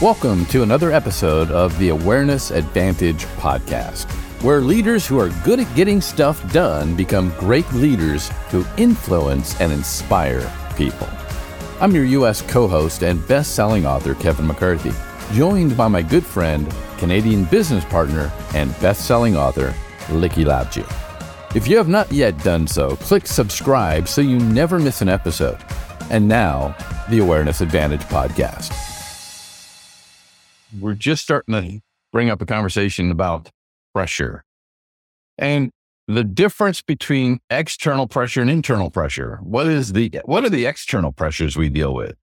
Welcome to another episode of the Awareness Advantage podcast, where leaders who are good at getting stuff done become great leaders who influence and inspire people. I'm your U.S. co host and best selling author, Kevin McCarthy, joined by my good friend, Canadian business partner, and best selling author, Liki Lalji. If you have not yet done so, click subscribe so you never miss an episode. And now, the Awareness Advantage podcast we're just starting to bring up a conversation about pressure and the difference between external pressure and internal pressure. What is the what are the external pressures we deal with?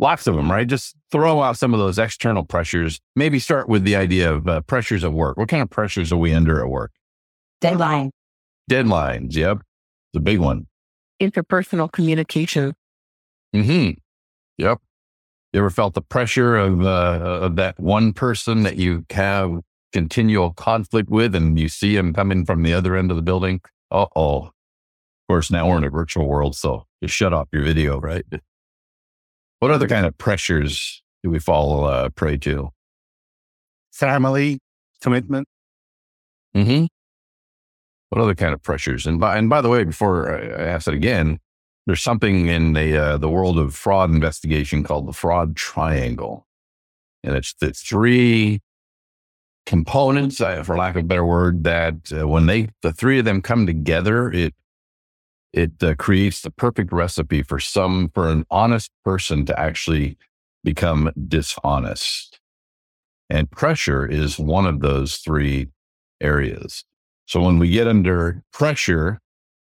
Lots of them, right? Just throw out some of those external pressures. Maybe start with the idea of uh, pressures at work. What kind of pressures are we under at work? Deadline. Deadlines. Yep, the big one. Interpersonal communication. Hmm. Yep. You ever felt the pressure of, uh, of that one person that you have continual conflict with and you see him coming from the other end of the building? Uh oh. Of course, now we're in a virtual world, so just shut off your video, right? What other kind of pressures do we fall uh, prey to? Family, commitment. Mm-hmm. What other kind of pressures? And by, and by the way, before I ask it again, there's something in the uh, the world of fraud investigation called the fraud triangle, and it's the three components, uh, for lack of a better word, that uh, when they the three of them come together, it it uh, creates the perfect recipe for some for an honest person to actually become dishonest. And pressure is one of those three areas. So when we get under pressure,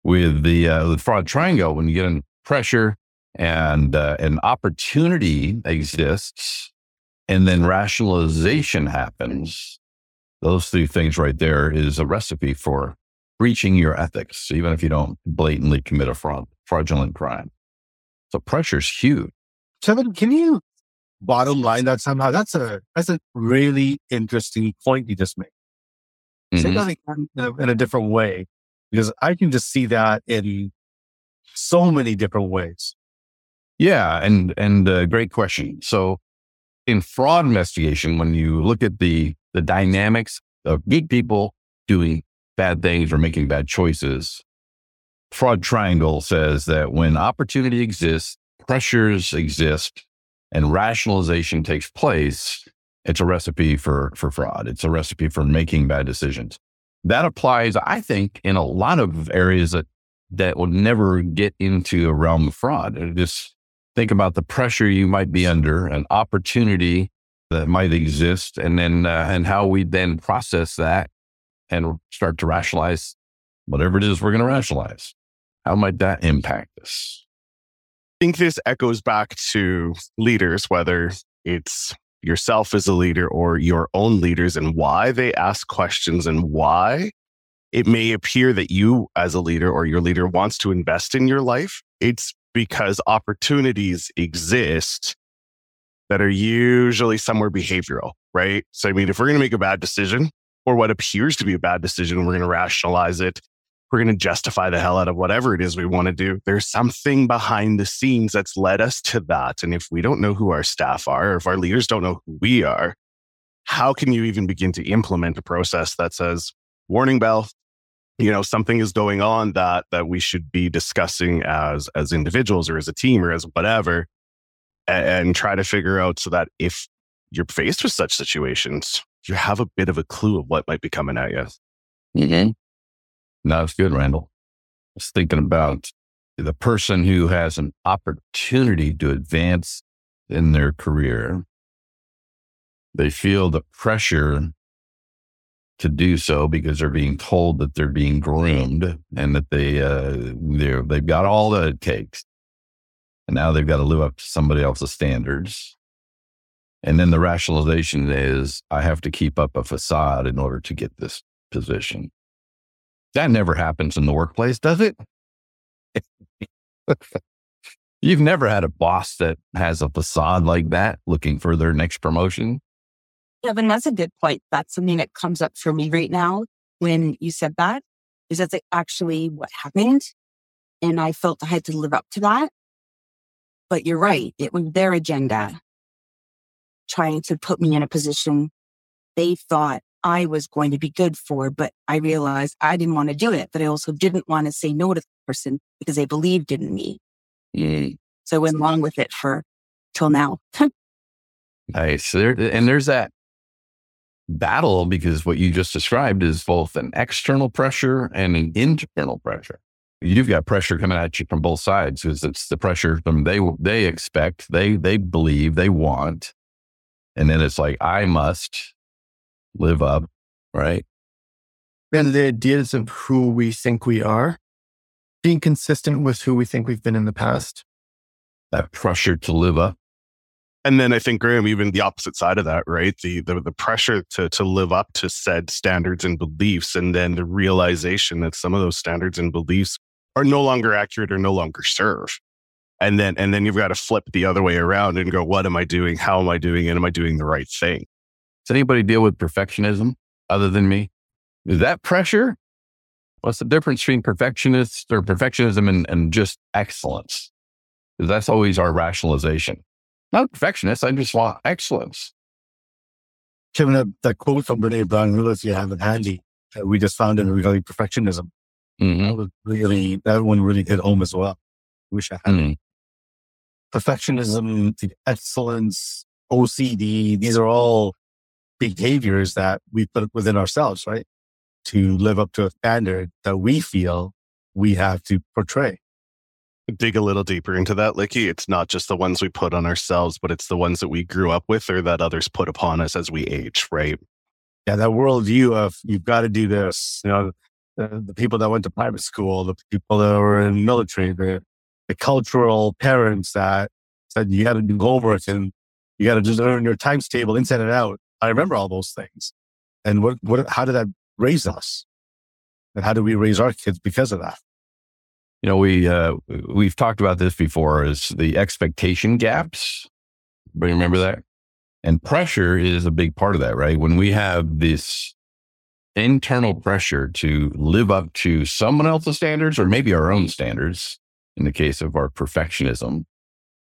with the uh, the fraud triangle when you get in pressure and uh, an opportunity exists and then rationalization happens those three things right there is a recipe for breaching your ethics even if you don't blatantly commit a fraud, fraudulent crime so pressure's huge Kevin, can you bottom line that somehow? That's a that's a really interesting point you just made. Mm-hmm. Say that a, in a different way because I can just see that in so many different ways. Yeah, and and uh, great question. So, in fraud investigation, when you look at the the dynamics of geek people doing bad things or making bad choices, fraud triangle says that when opportunity exists, pressures exist, and rationalization takes place, it's a recipe for for fraud. It's a recipe for making bad decisions that applies, I think, in a lot of areas that that will never get into a realm of fraud. And just think about the pressure you might be under, an opportunity that might exist, and then uh, and how we then process that and start to rationalize whatever it is we're going to rationalize. How might that impact us? I think this echoes back to leaders, whether it's yourself as a leader or your own leaders and why they ask questions and why it may appear that you as a leader or your leader wants to invest in your life. It's because opportunities exist that are usually somewhere behavioral, right? So, I mean, if we're going to make a bad decision or what appears to be a bad decision, we're going to rationalize it we're going to justify the hell out of whatever it is we want to do. There's something behind the scenes that's led us to that. And if we don't know who our staff are, or if our leaders don't know who we are, how can you even begin to implement a process that says, warning bell, you know, something is going on that that we should be discussing as as individuals or as a team or as whatever, and, and try to figure out so that if you're faced with such situations, you have a bit of a clue of what might be coming at you. Mm-hmm. No, it's good, Randall. I was thinking about the person who has an opportunity to advance in their career. They feel the pressure to do so because they're being told that they're being groomed and that they uh, they they've got all that it takes, and now they've got to live up to somebody else's standards. And then the rationalization is, I have to keep up a facade in order to get this position. That never happens in the workplace, does it? You've never had a boss that has a facade like that looking for their next promotion? Kevin, that's a good point. That's something that comes up for me right now when you said that, is that's actually what happened. And I felt I had to live up to that. But you're right. It was their agenda. trying to put me in a position they thought I was going to be good for, but I realized I didn't want to do it, but I also didn't want to say no to the person because they believed in me. Mm. So I went along with it for till now. nice. There, and there's that battle because what you just described is both an external pressure and an internal pressure. You've got pressure coming at you from both sides because it's the pressure from they they expect, they they believe, they want, and then it's like I must live up, right? And the ideas of who we think we are, being consistent with who we think we've been in the past. That pressure to live up. And then I think Graham, even the opposite side of that, right? The the, the pressure to to live up to said standards and beliefs, and then the realization that some of those standards and beliefs are no longer accurate or no longer serve. And then and then you've got to flip the other way around and go, what am I doing? How am I doing it? Am I doing the right thing? Does anybody deal with perfectionism other than me? Is that pressure? What's the difference between perfectionists or perfectionism and, and just excellence? Because that's always our rationalization. Not perfectionist. I just want excellence. Kevin, that, that quote from Brene Brown, if you have it handy, uh, we just found it regarding perfectionism. Mm-hmm. That was really, that one really hit home as well. Wish I had mm-hmm. it. Perfectionism, the excellence, OCD, these are all behaviors that we put within ourselves, right? To live up to a standard that we feel we have to portray. Dig a little deeper into that, Liki. It's not just the ones we put on ourselves, but it's the ones that we grew up with or that others put upon us as we age, right? Yeah, that worldview of you've got to do this. You know, the, the people that went to private school, the people that were in military, the, the cultural parents that said you got to do homework and you got to just learn your times table inside and out. I remember all those things. And what, what, how did that raise us? And how do we raise our kids because of that? You know, we, uh, we've talked about this before is the expectation gaps. But remember that? And pressure is a big part of that, right? When we have this internal pressure to live up to someone else's standards or maybe our own standards, in the case of our perfectionism,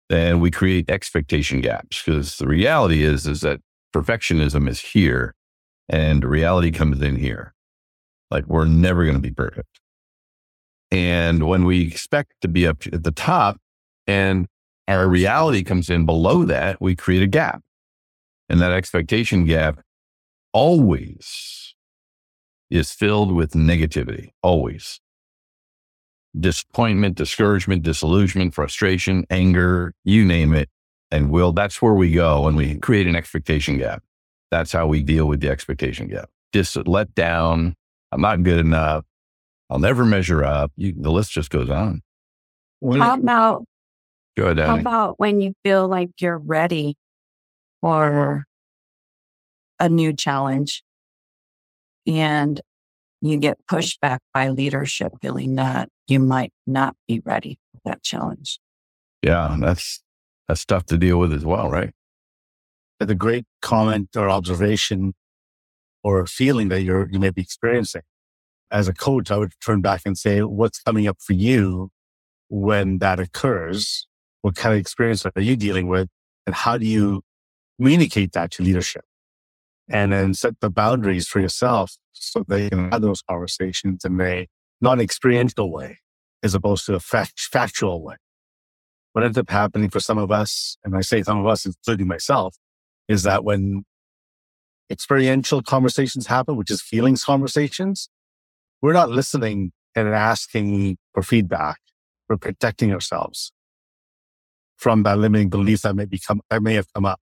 then we create expectation gaps because the reality is, is that perfectionism is here and reality comes in here. Like we're never going to be perfect. And when we expect to be up at the top and our reality comes in below that, we create a gap. And that expectation gap always is filled with negativity, always. Disappointment, discouragement, disillusionment, frustration, anger, you name it. And will, that's where we go when we create an expectation gap. That's how we deal with the expectation gap. Just let down. I'm not good enough. I'll never measure up. You, the list just goes on. how about, go ahead, how about when you feel like you're ready for a new challenge and you get pushed back by leadership feeling that you might not be ready for that challenge? Yeah, that's that's tough to deal with as well, right? The great comment or observation or feeling that you're, you may be experiencing. As a coach, I would turn back and say, what's coming up for you when that occurs? What kind of experience are you dealing with? And how do you communicate that to leadership? And then set the boundaries for yourself so they can have those conversations in a non-experiential way as opposed to a fact, factual way what ends up happening for some of us, and I say some of us, including myself, is that when experiential conversations happen, which is feelings conversations, we're not listening and asking for feedback. We're protecting ourselves from that limiting beliefs that may become, that may have come up.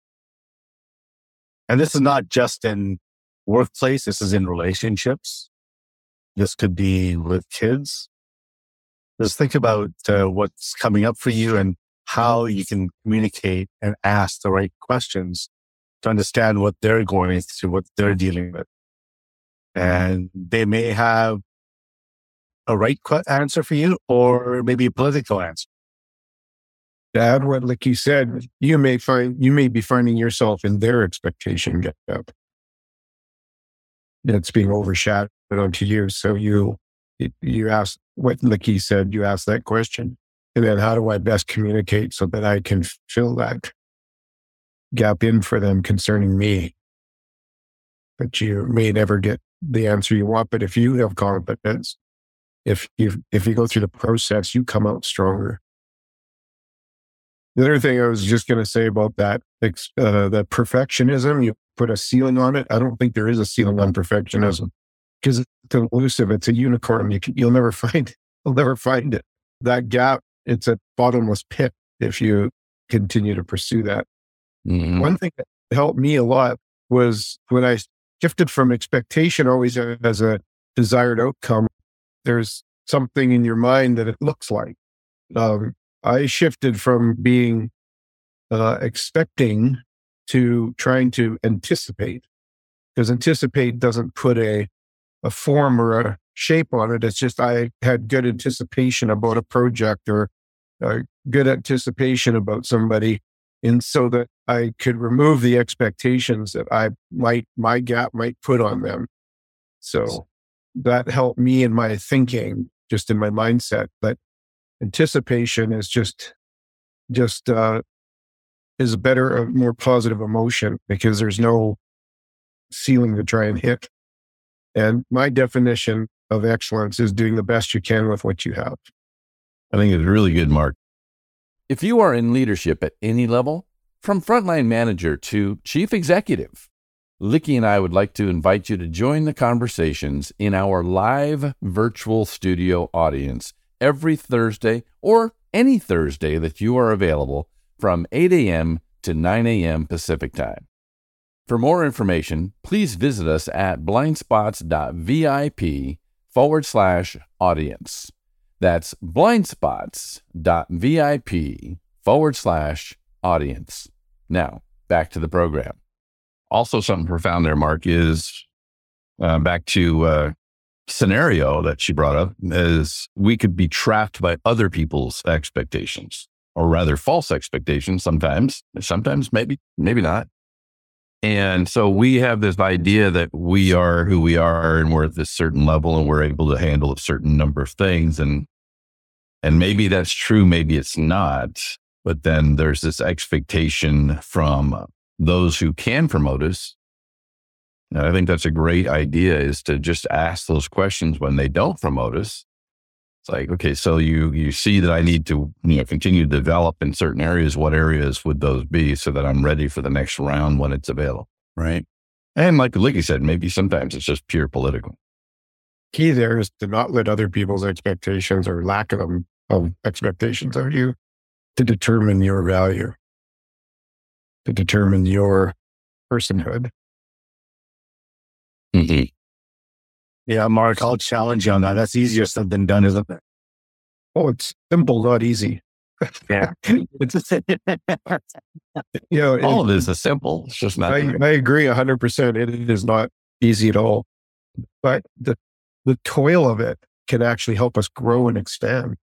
And this is not just in workplace. This is in relationships. This could be with kids. Just think about uh, what's coming up for you and how you can communicate and ask the right questions to understand what they're going through, what they're dealing with. And they may have a right answer for you or maybe a political answer. To add what like you said, you may find you may be finding yourself in their expectation gap. It's being overshadowed onto you. So you you ask what he said, you ask that question. And then how do I best communicate so that I can fill that? gap in for them concerning me. But you may never get the answer you want. But if you have confidence, if you if you go through the process, you come out stronger. The other thing I was just going to say about that, uh, the perfectionism, you put a ceiling on it. I don't think there is a ceiling on perfectionism because it's elusive. It's a unicorn. You can, you'll never find, you'll never find it. That gap, it's a bottomless pit if you continue to pursue that. Mm-hmm. One thing that helped me a lot was when I shifted from expectation always as a desired outcome, there's something in your mind that it looks like. Um, I shifted from being uh, expecting to trying to anticipate because anticipate doesn't put a a form or a shape on it. It's just I had good anticipation about a project or a good anticipation about somebody, and so that I could remove the expectations that I might my gap might put on them. So that helped me in my thinking, just in my mindset. But anticipation is just just uh, is a better, a more positive emotion because there's no ceiling to try and hit. And my definition of excellence is doing the best you can with what you have. I think it's really good, Mark. If you are in leadership at any level, from frontline manager to chief executive, Liki and I would like to invite you to join the conversations in our live virtual studio audience every Thursday or any Thursday that you are available from 8 a.m. to 9 a.m. Pacific Time. For more information, please visit us at blindspots.vip forward slash audience. That's blindspots.vip forward slash audience. Now, back to the program. Also, something profound there, Mark, is uh, back to uh, scenario that she brought up is we could be trapped by other people's expectations or rather false expectations sometimes sometimes maybe maybe not and so we have this idea that we are who we are and we're at this certain level and we're able to handle a certain number of things. And and maybe that's true maybe it's not. But then there's this expectation from those who can promote us. And I think that's a great idea is to just ask those questions when they don't promote us. It's like, okay, so you you see that I need to you know continue to develop in certain areas. What areas would those be so that I'm ready for the next round when it's available, right? And like Liki said, maybe sometimes it's just pure political. Key there is to not let other people's expectations or lack of them of expectations of you to determine your value, to determine your personhood. Mm-hmm. Yeah, Mark, I'll challenge you on that. That's easier said than done, isn't it? Oh, it's simple, not easy. Yeah. it's, you know, all of this is simple. It's just not. I, I agree 100%. It, it is not easy at all. But the, the toil of it can actually help us grow and expand.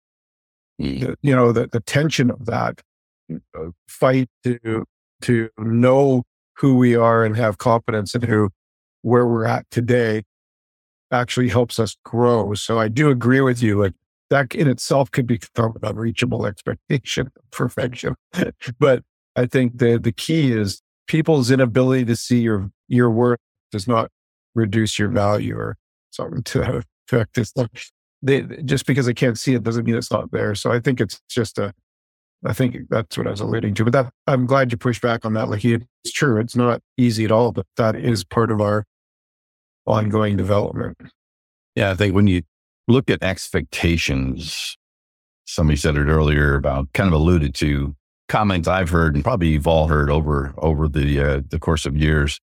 Mm. The, you know, the, the tension of that uh, fight to, to know who we are and have confidence in who where we're at today actually helps us grow. So I do agree with you. Like that in itself could become an unreachable expectation of perfection. but I think the the key is people's inability to see your your worth does not reduce your value or something to that effect. It's like they just because they can't see it doesn't mean it's not there. So I think it's just a I think that's what I was alluding to. But that I'm glad you pushed back on that. Like it's true, it's not easy at all, but that is part of our ongoing development. Yeah, I think when you look at expectations, somebody said it earlier about kind of alluded to comments I've heard and probably you've all heard over over the uh, the course of years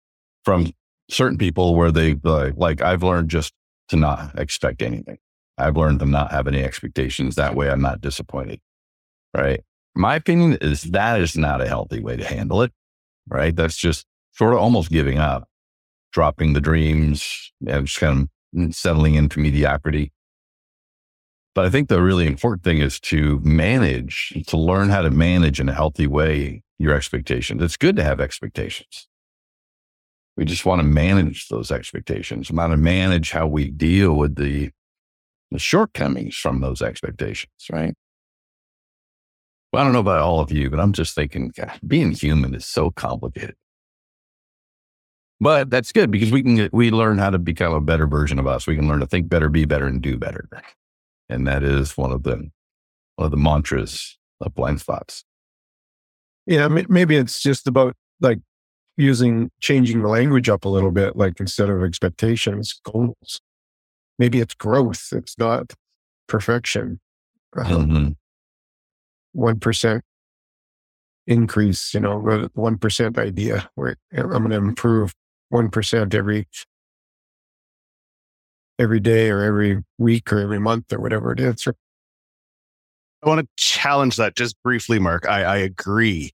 from certain people where they uh, like I've learned just to not expect anything. I've learned to not have any expectations. That way, I'm not disappointed. Right. My opinion is that is not a healthy way to handle it. Right. That's just sort of almost giving up dropping the dreams and just kind of settling into mediocrity. But I think the really important thing is to manage, to learn how to manage in a healthy way your expectations. It's good to have expectations. We just want to manage those expectations. We want to manage how we deal with the, the shortcomings from those expectations, right? Well, I don't know about all of you, but I'm just thinking, God, being human is so complicated. But that's good because we can we learn how to become a better version of us. We can learn to think better, be better, and do better. And that is one of the one of the mantras of blind spots. Yeah, maybe it's just about like using changing the language up a little bit, like instead of expectations, goals. Maybe it's growth. It's not perfection. Mm-hmm. One mm-hmm. increase, you know, one percent idea where I'm going to improve one percent every every day or every week or every month or whatever it is. I want to challenge that just briefly, Mark. I, I agree.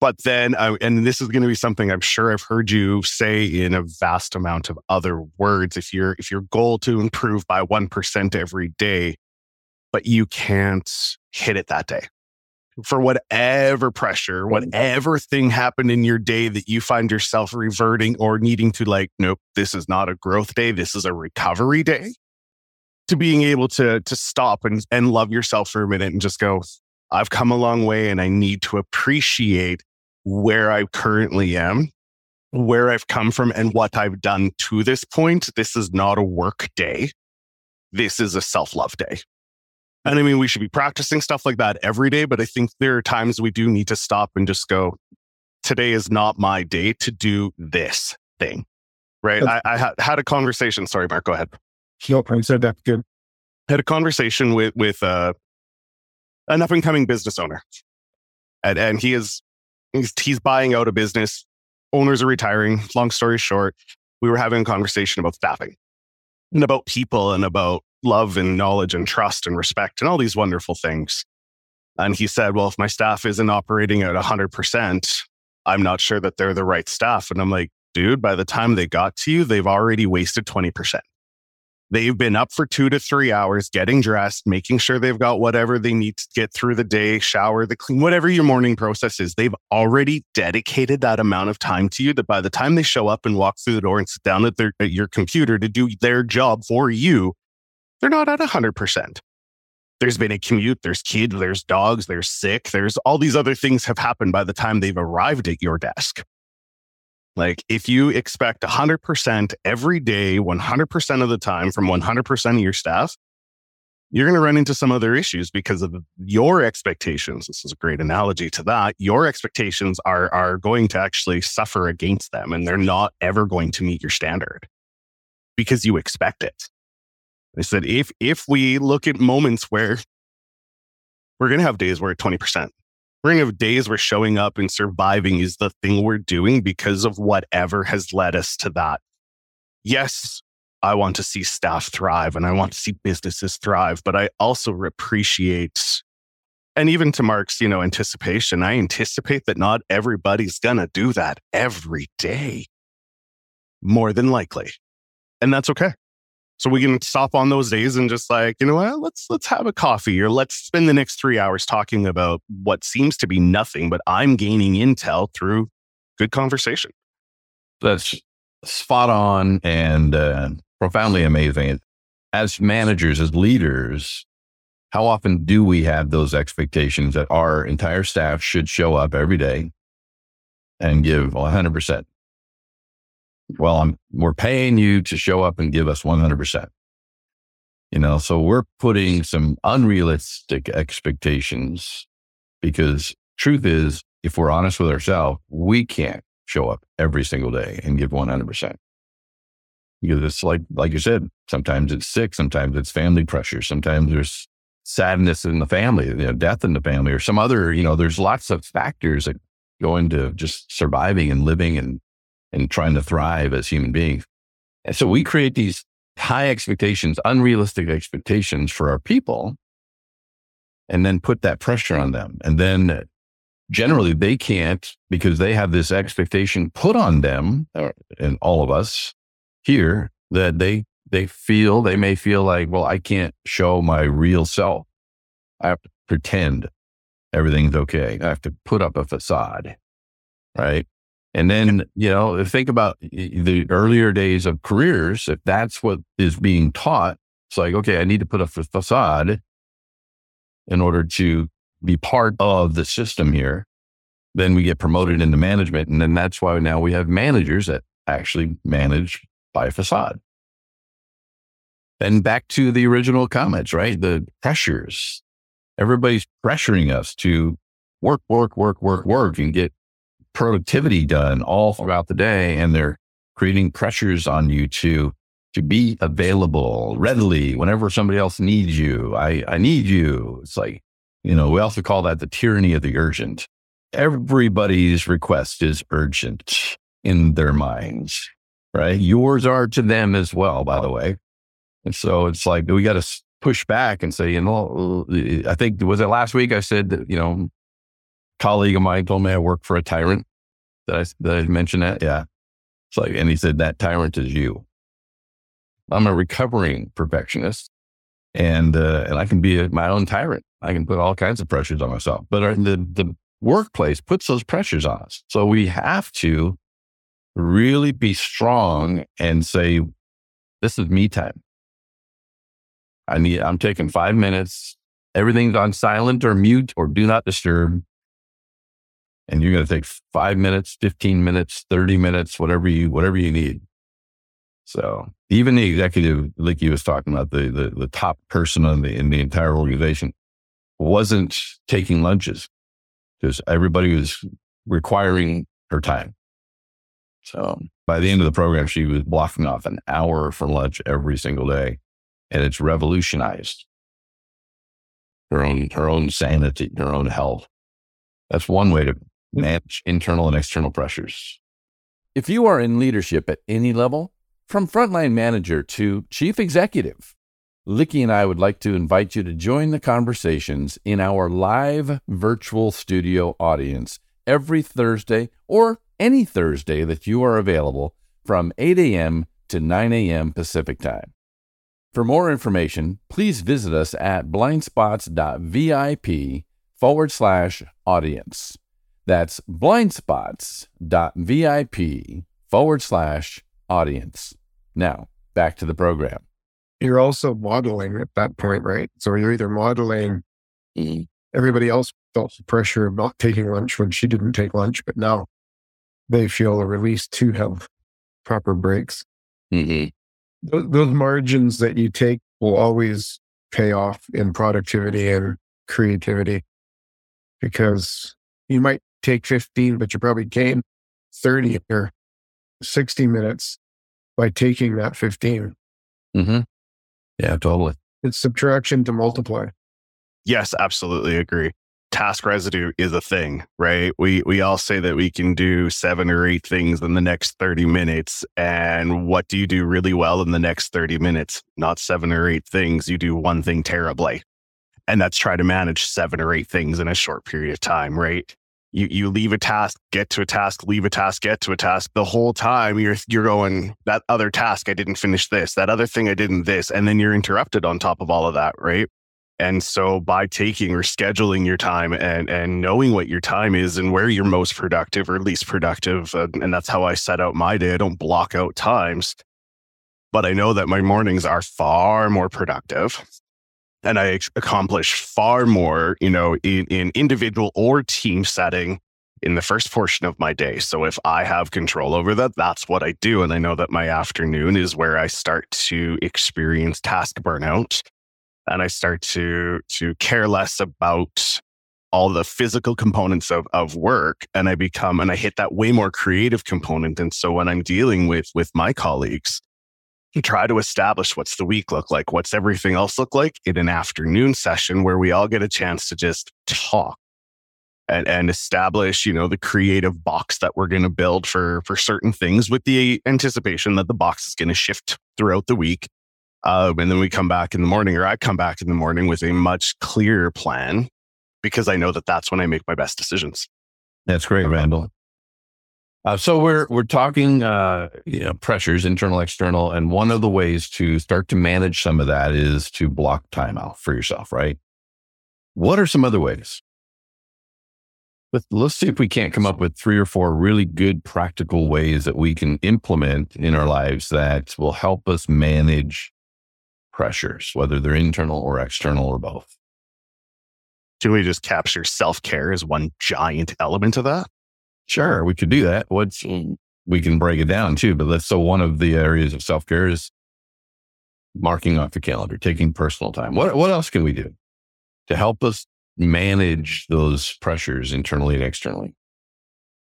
But then, uh, and this is going to be something I'm sure I've heard you say in a vast amount of other words. If your if your goal to improve by one percent every day, but you can't hit it that day, for whatever pressure, whatever thing happened in your day that you find yourself reverting or needing to like, nope, this is not a growth day. This is a recovery day. To being able to, to stop and, and love yourself for a minute and just go, I've come a long way and I need to appreciate where I currently am, where I've come from and what I've done to this point. This is not a work day. This is a self love day. And I mean, we should be practicing stuff like that every day, but I think there are times we do need to stop and just go, today is not my day to do this thing. Right. I, I had a conversation. Sorry, Mark, go ahead. Nope, I said that good. Had a conversation with, with uh, an up and coming business owner. And, and he is, he's, he's buying out a business. Owners are retiring. Long story short, we were having a conversation about staffing and about people and about love and knowledge and trust and respect and all these wonderful things. And he said, Well, if my staff isn't operating at 100%, I'm not sure that they're the right staff. And I'm like, Dude, by the time they got to you, they've already wasted 20%. They've been up for two to three hours getting dressed, making sure they've got whatever they need to get through the day, shower, the clean, whatever your morning process is. They've already dedicated that amount of time to you that by the time they show up and walk through the door and sit down at, their, at your computer to do their job for you, they're not at 100%. There's been a commute, there's kids, there's dogs, there's sick, there's all these other things have happened by the time they've arrived at your desk. Like if you expect 100% every day, 100% of the time from 100% of your staff, you're going to run into some other issues because of your expectations. This is a great analogy to that. Your expectations are, are going to actually suffer against them and they're not ever going to meet your standard because you expect it. I said, if if we look at moments where we're to have days where 20%, we're to have days where showing up and surviving is the thing we're doing because of whatever has led us to that. Yes, I want to see staff thrive and I want to see businesses thrive, but I also appreciate and even to Mark's, you know, anticipation, I anticipate that not everybody's to do that every day. More than likely. And that's okay. So we can stop on those days and just like, you know what, let's let's have a coffee or let's spend the next three hours talking about what seems to be nothing, but I'm gaining intel through good conversation. That's spot on and uh, profoundly amazing. As managers, as leaders, how often do we have those expectations that our entire staff should show up every day and give 100%? Well, I'm, we're paying you to show up and give us 100%. You know, so we're putting some unrealistic expectations because truth is, if we're honest with ourselves, we can't show up every single day and give 100%. Because it's like, like you said, sometimes it's sick, sometimes it's family pressure, sometimes there's sadness in the family, you know, death in the family, or some other, you know, there's lots of factors that go into just surviving and living and and trying to thrive as human beings. And so we create these high expectations, unrealistic expectations for our people, and then put that pressure on them. And then generally they can't because they have this expectation put on them and all of us here that they they feel they may feel like well i can't show my real self i have to pretend everything's okay i have to put up a facade right and then, you know, think about the earlier days of careers. If that's what is being taught, it's like, okay, I need to put up a facade in order to be part of the system here, then we get promoted into management. And then that's why now we have managers that actually manage by facade. And back to the original comments, right? The pressures. Everybody's pressuring us to work, work, work, work, work and get productivity done all throughout the day. And they're creating pressures on you to, to be available readily whenever somebody else needs you. I, I need you. It's like, you know, we also call that the tyranny of the urgent. Everybody's request is urgent in their minds, right? Yours are to them as well, by the way. And so it's like, we got to push back and say, you know, uh, I think, was it last week I said that, you know, colleague of mine told me I work for a tyrant. Did I, did I mention that? Yeah. It's like, and he said, that tyrant is you. I'm a recovering perfectionist and, uh, and I can be a, my own tyrant. I can put all kinds of pressures on myself, but the, the workplace puts those pressures on us. So we have to really be strong and say, this is me time. I need, I'm taking five minutes. Everything's on silent or mute or do not disturb. And you're going to take five minutes, 15 minutes, 30 minutes, whatever you, whatever you need. So even the executive, like you was talking about, the, the, the top person in the, in the entire organization wasn't taking lunches because everybody was requiring her time. So by the end of the program, she was blocking off an hour for lunch every single day and it's revolutionized her own her own sanity, her own health. That's one way to manage internal and external pressures. If you are in leadership at any level, from frontline manager to chief executive, Liki and I would like to invite you to join the conversations in our live virtual studio audience every Thursday or any Thursday that you are available from 8 a.m. to 9 a.m. Pacific Time. For more information, please visit us at blindspots.vip forward slash audience. That's blindspots.vip forward slash audience. Now, back to the program. You're also modeling at that point, right? So you're either modeling everybody else felt the pressure of not taking lunch when she didn't take lunch, but now they feel a release to have proper breaks. Mm-hmm. Those, those margins that you take will always pay off in productivity and creativity because you might take 15, but you probably gain 30 or 60 minutes by taking that 15. Mm-hmm. Yeah, totally. It's subtraction to multiply. Yes, absolutely agree. Task residue is a thing, right? We we all say that we can do seven or eight things in the next 30 minutes. And what do you do really well in the next 30 minutes? Not seven or eight things. You do one thing terribly. And that's try to manage seven or eight things in a short period of time, right? You you leave a task, get to a task, leave a task, get to a task. The whole time you're you're going, that other task, I didn't finish this, that other thing I didn't this, and then you're interrupted on top of all of that, right? And so by taking or scheduling your time and, and knowing what your time is and where you're most productive or least productive, uh, and that's how I set out my day. I don't block out times, but I know that my mornings are far more productive and I accomplish far more, you know, in, in individual or team setting in the first portion of my day. So if I have control over that, that's what I do. And I know that my afternoon is where I start to experience task burnout and I start to to care less about all the physical components of, of work and I become and I hit that way more creative component. And so when I'm dealing with with my colleagues, try to establish what's the week look like, what's everything else look like in an afternoon session where we all get a chance to just talk and, and establish, you know, the creative box that we're going to build for for certain things with the anticipation that the box is going to shift throughout the week um, and then we come back in the morning, or I come back in the morning with a much clearer plan because I know that that's when I make my best decisions. That's great, Randall. Uh, so we're we're talking uh, you know, pressures, internal, external, and one of the ways to start to manage some of that is to block time out for yourself, right? What are some other ways? Let's, let's see if we can't come up with three or four really good practical ways that we can implement in our lives that will help us manage pressures, whether they're internal or external or both. Can we just capture self care as one giant element of that? Sure, we could do that. What's we can break it down too, but let's so one of the areas of self care is marking off the calendar, taking personal time. What what else can we do to help us manage those pressures internally and externally?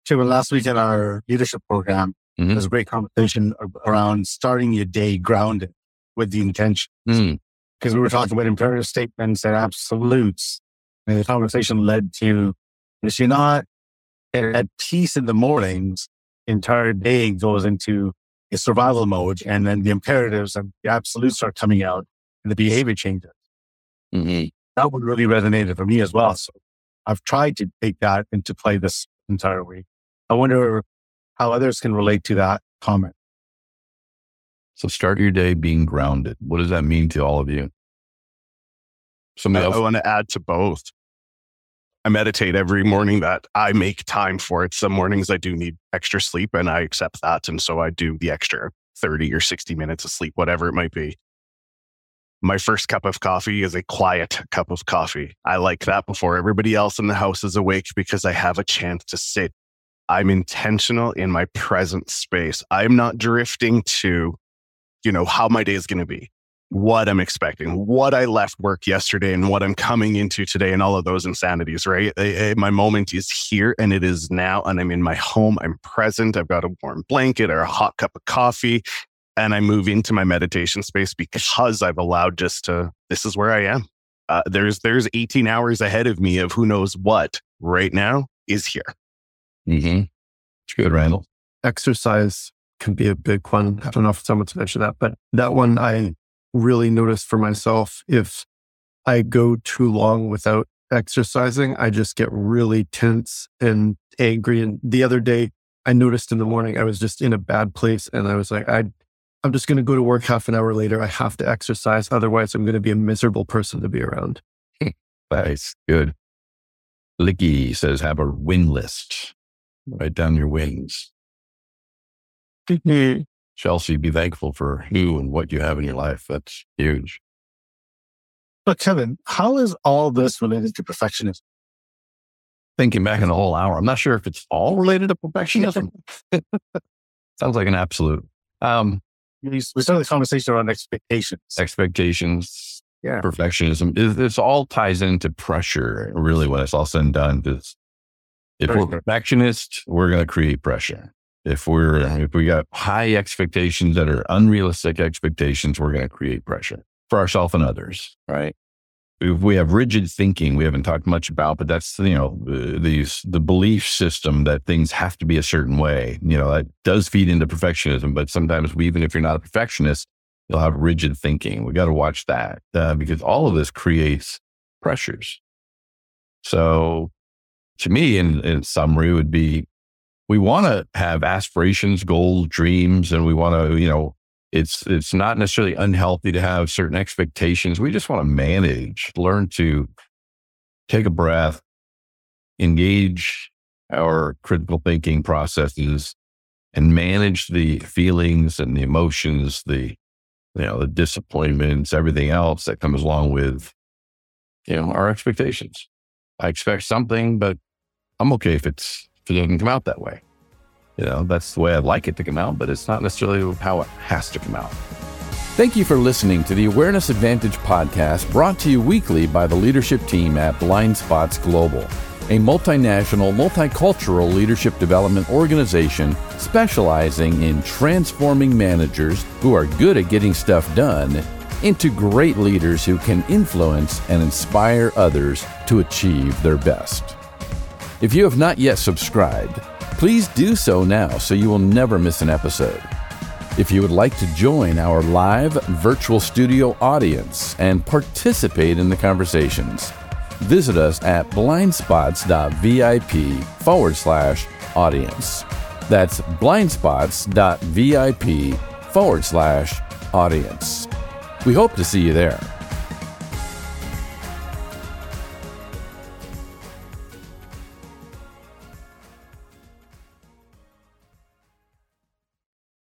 Sure. Last week in our leadership program, Mhm. there was a great conversation around starting your day grounded with the intention. Mm. Because we were talking about imperative statements and absolutes. And the conversation led to if you're not at, at peace in the mornings, entire day goes into a survival mode. And then the imperatives and the absolutes start coming out and the behavior changes. Mhm. That would really resonate for me as well. So I've tried to take that into play this entire week. I wonder how others can relate to that comment. So start your day being grounded. What does that mean to all of you? I, Somebody else. I want to add to both. I meditate every morning that I make time for it. Some mornings I do need extra sleep and I accept that. And so I do the extra 30 or 60 minutes of sleep, whatever it might be. My first cup of coffee is a quiet cup of coffee. I like that before everybody else in the house is awake because I have a chance to sit. I'm intentional in my present space. I'm not drifting to, you know, how my day is going to be what I'm expecting, what I left work yesterday and what I'm coming into today and all of those insanities, right? Eh, eh, My moment is here and it is now. And I'm in my home. I'm present. I've got a warm blanket or a hot cup of coffee. And I move into my meditation space because I've allowed just to, this is where I am. Uh, there's, there's 18 hours ahead of me of who knows what right now is here. Mm-hmm. It's good, Randall. exercise can be a big one. I don't know if someone's mentioned that, but that one I really noticed for myself. If I go too long without exercising, I just get really tense and angry. And the other day, I noticed in the morning I was just in a bad place, and I was like, I, I'm just going to go to work half an hour later. I have to exercise, otherwise, I'm going to be a miserable person to be around. Hmm. Nice. Good. Liki says, have a win list. Write down your wins. Hmm. Chelsea, be thankful for who and what you have in your life. That's huge. But Kevin, how is all this related to perfectionism? Thinking back in the whole hour, I'm not sure if it's all related to perfectionism. Sounds like an absolute. Um, We started the conversation around expectations. expectations, Yeah. perfectionism. It, this all ties into pressure, really, what it's all said and done. Because if we're perfectionists, we're going to create pressure. If we're if we got high expectations that are unrealistic expectations, we're going to create pressure for ourselves and others. Right. If we have rigid thinking, we haven't talked much about, but that's you know these the belief system that things have to be a certain way. You know that does feed into perfectionism, but sometimes we, even if you're not a perfectionist, you'll have rigid thinking. We got to watch that uh, because all of this creates pressures. So, to me, in, in summary, would be we want to have aspirations, goals, dreams, and we want to, you know, it's it's not necessarily unhealthy to have certain expectations. We just want to manage, learn to take a breath, engage our critical thinking processes, and manage the feelings and the emotions, the you know, the disappointments, everything else that comes along with, you know, our expectations. I expect something, but I'm okay if it's it doesn't come out that way. You know, that's the way I'd like it to come out, but it's not necessarily how it has to come out. Thank you for listening to the Awareness Advantage podcast brought to you weekly by the leadership team at Blind Spots Global, a multinational, multicultural leadership development organization specializing in transforming managers who are good at getting stuff done into great leaders who can influence and inspire others to achieve their best. If you have not yet subscribed, please do so now so you will never miss an episode. If you would like to join our live virtual studio audience and participate in the conversations, visit us at blindspots.vip forward slash audience. That's blindspots.vip forward slash audience. We hope to see you there.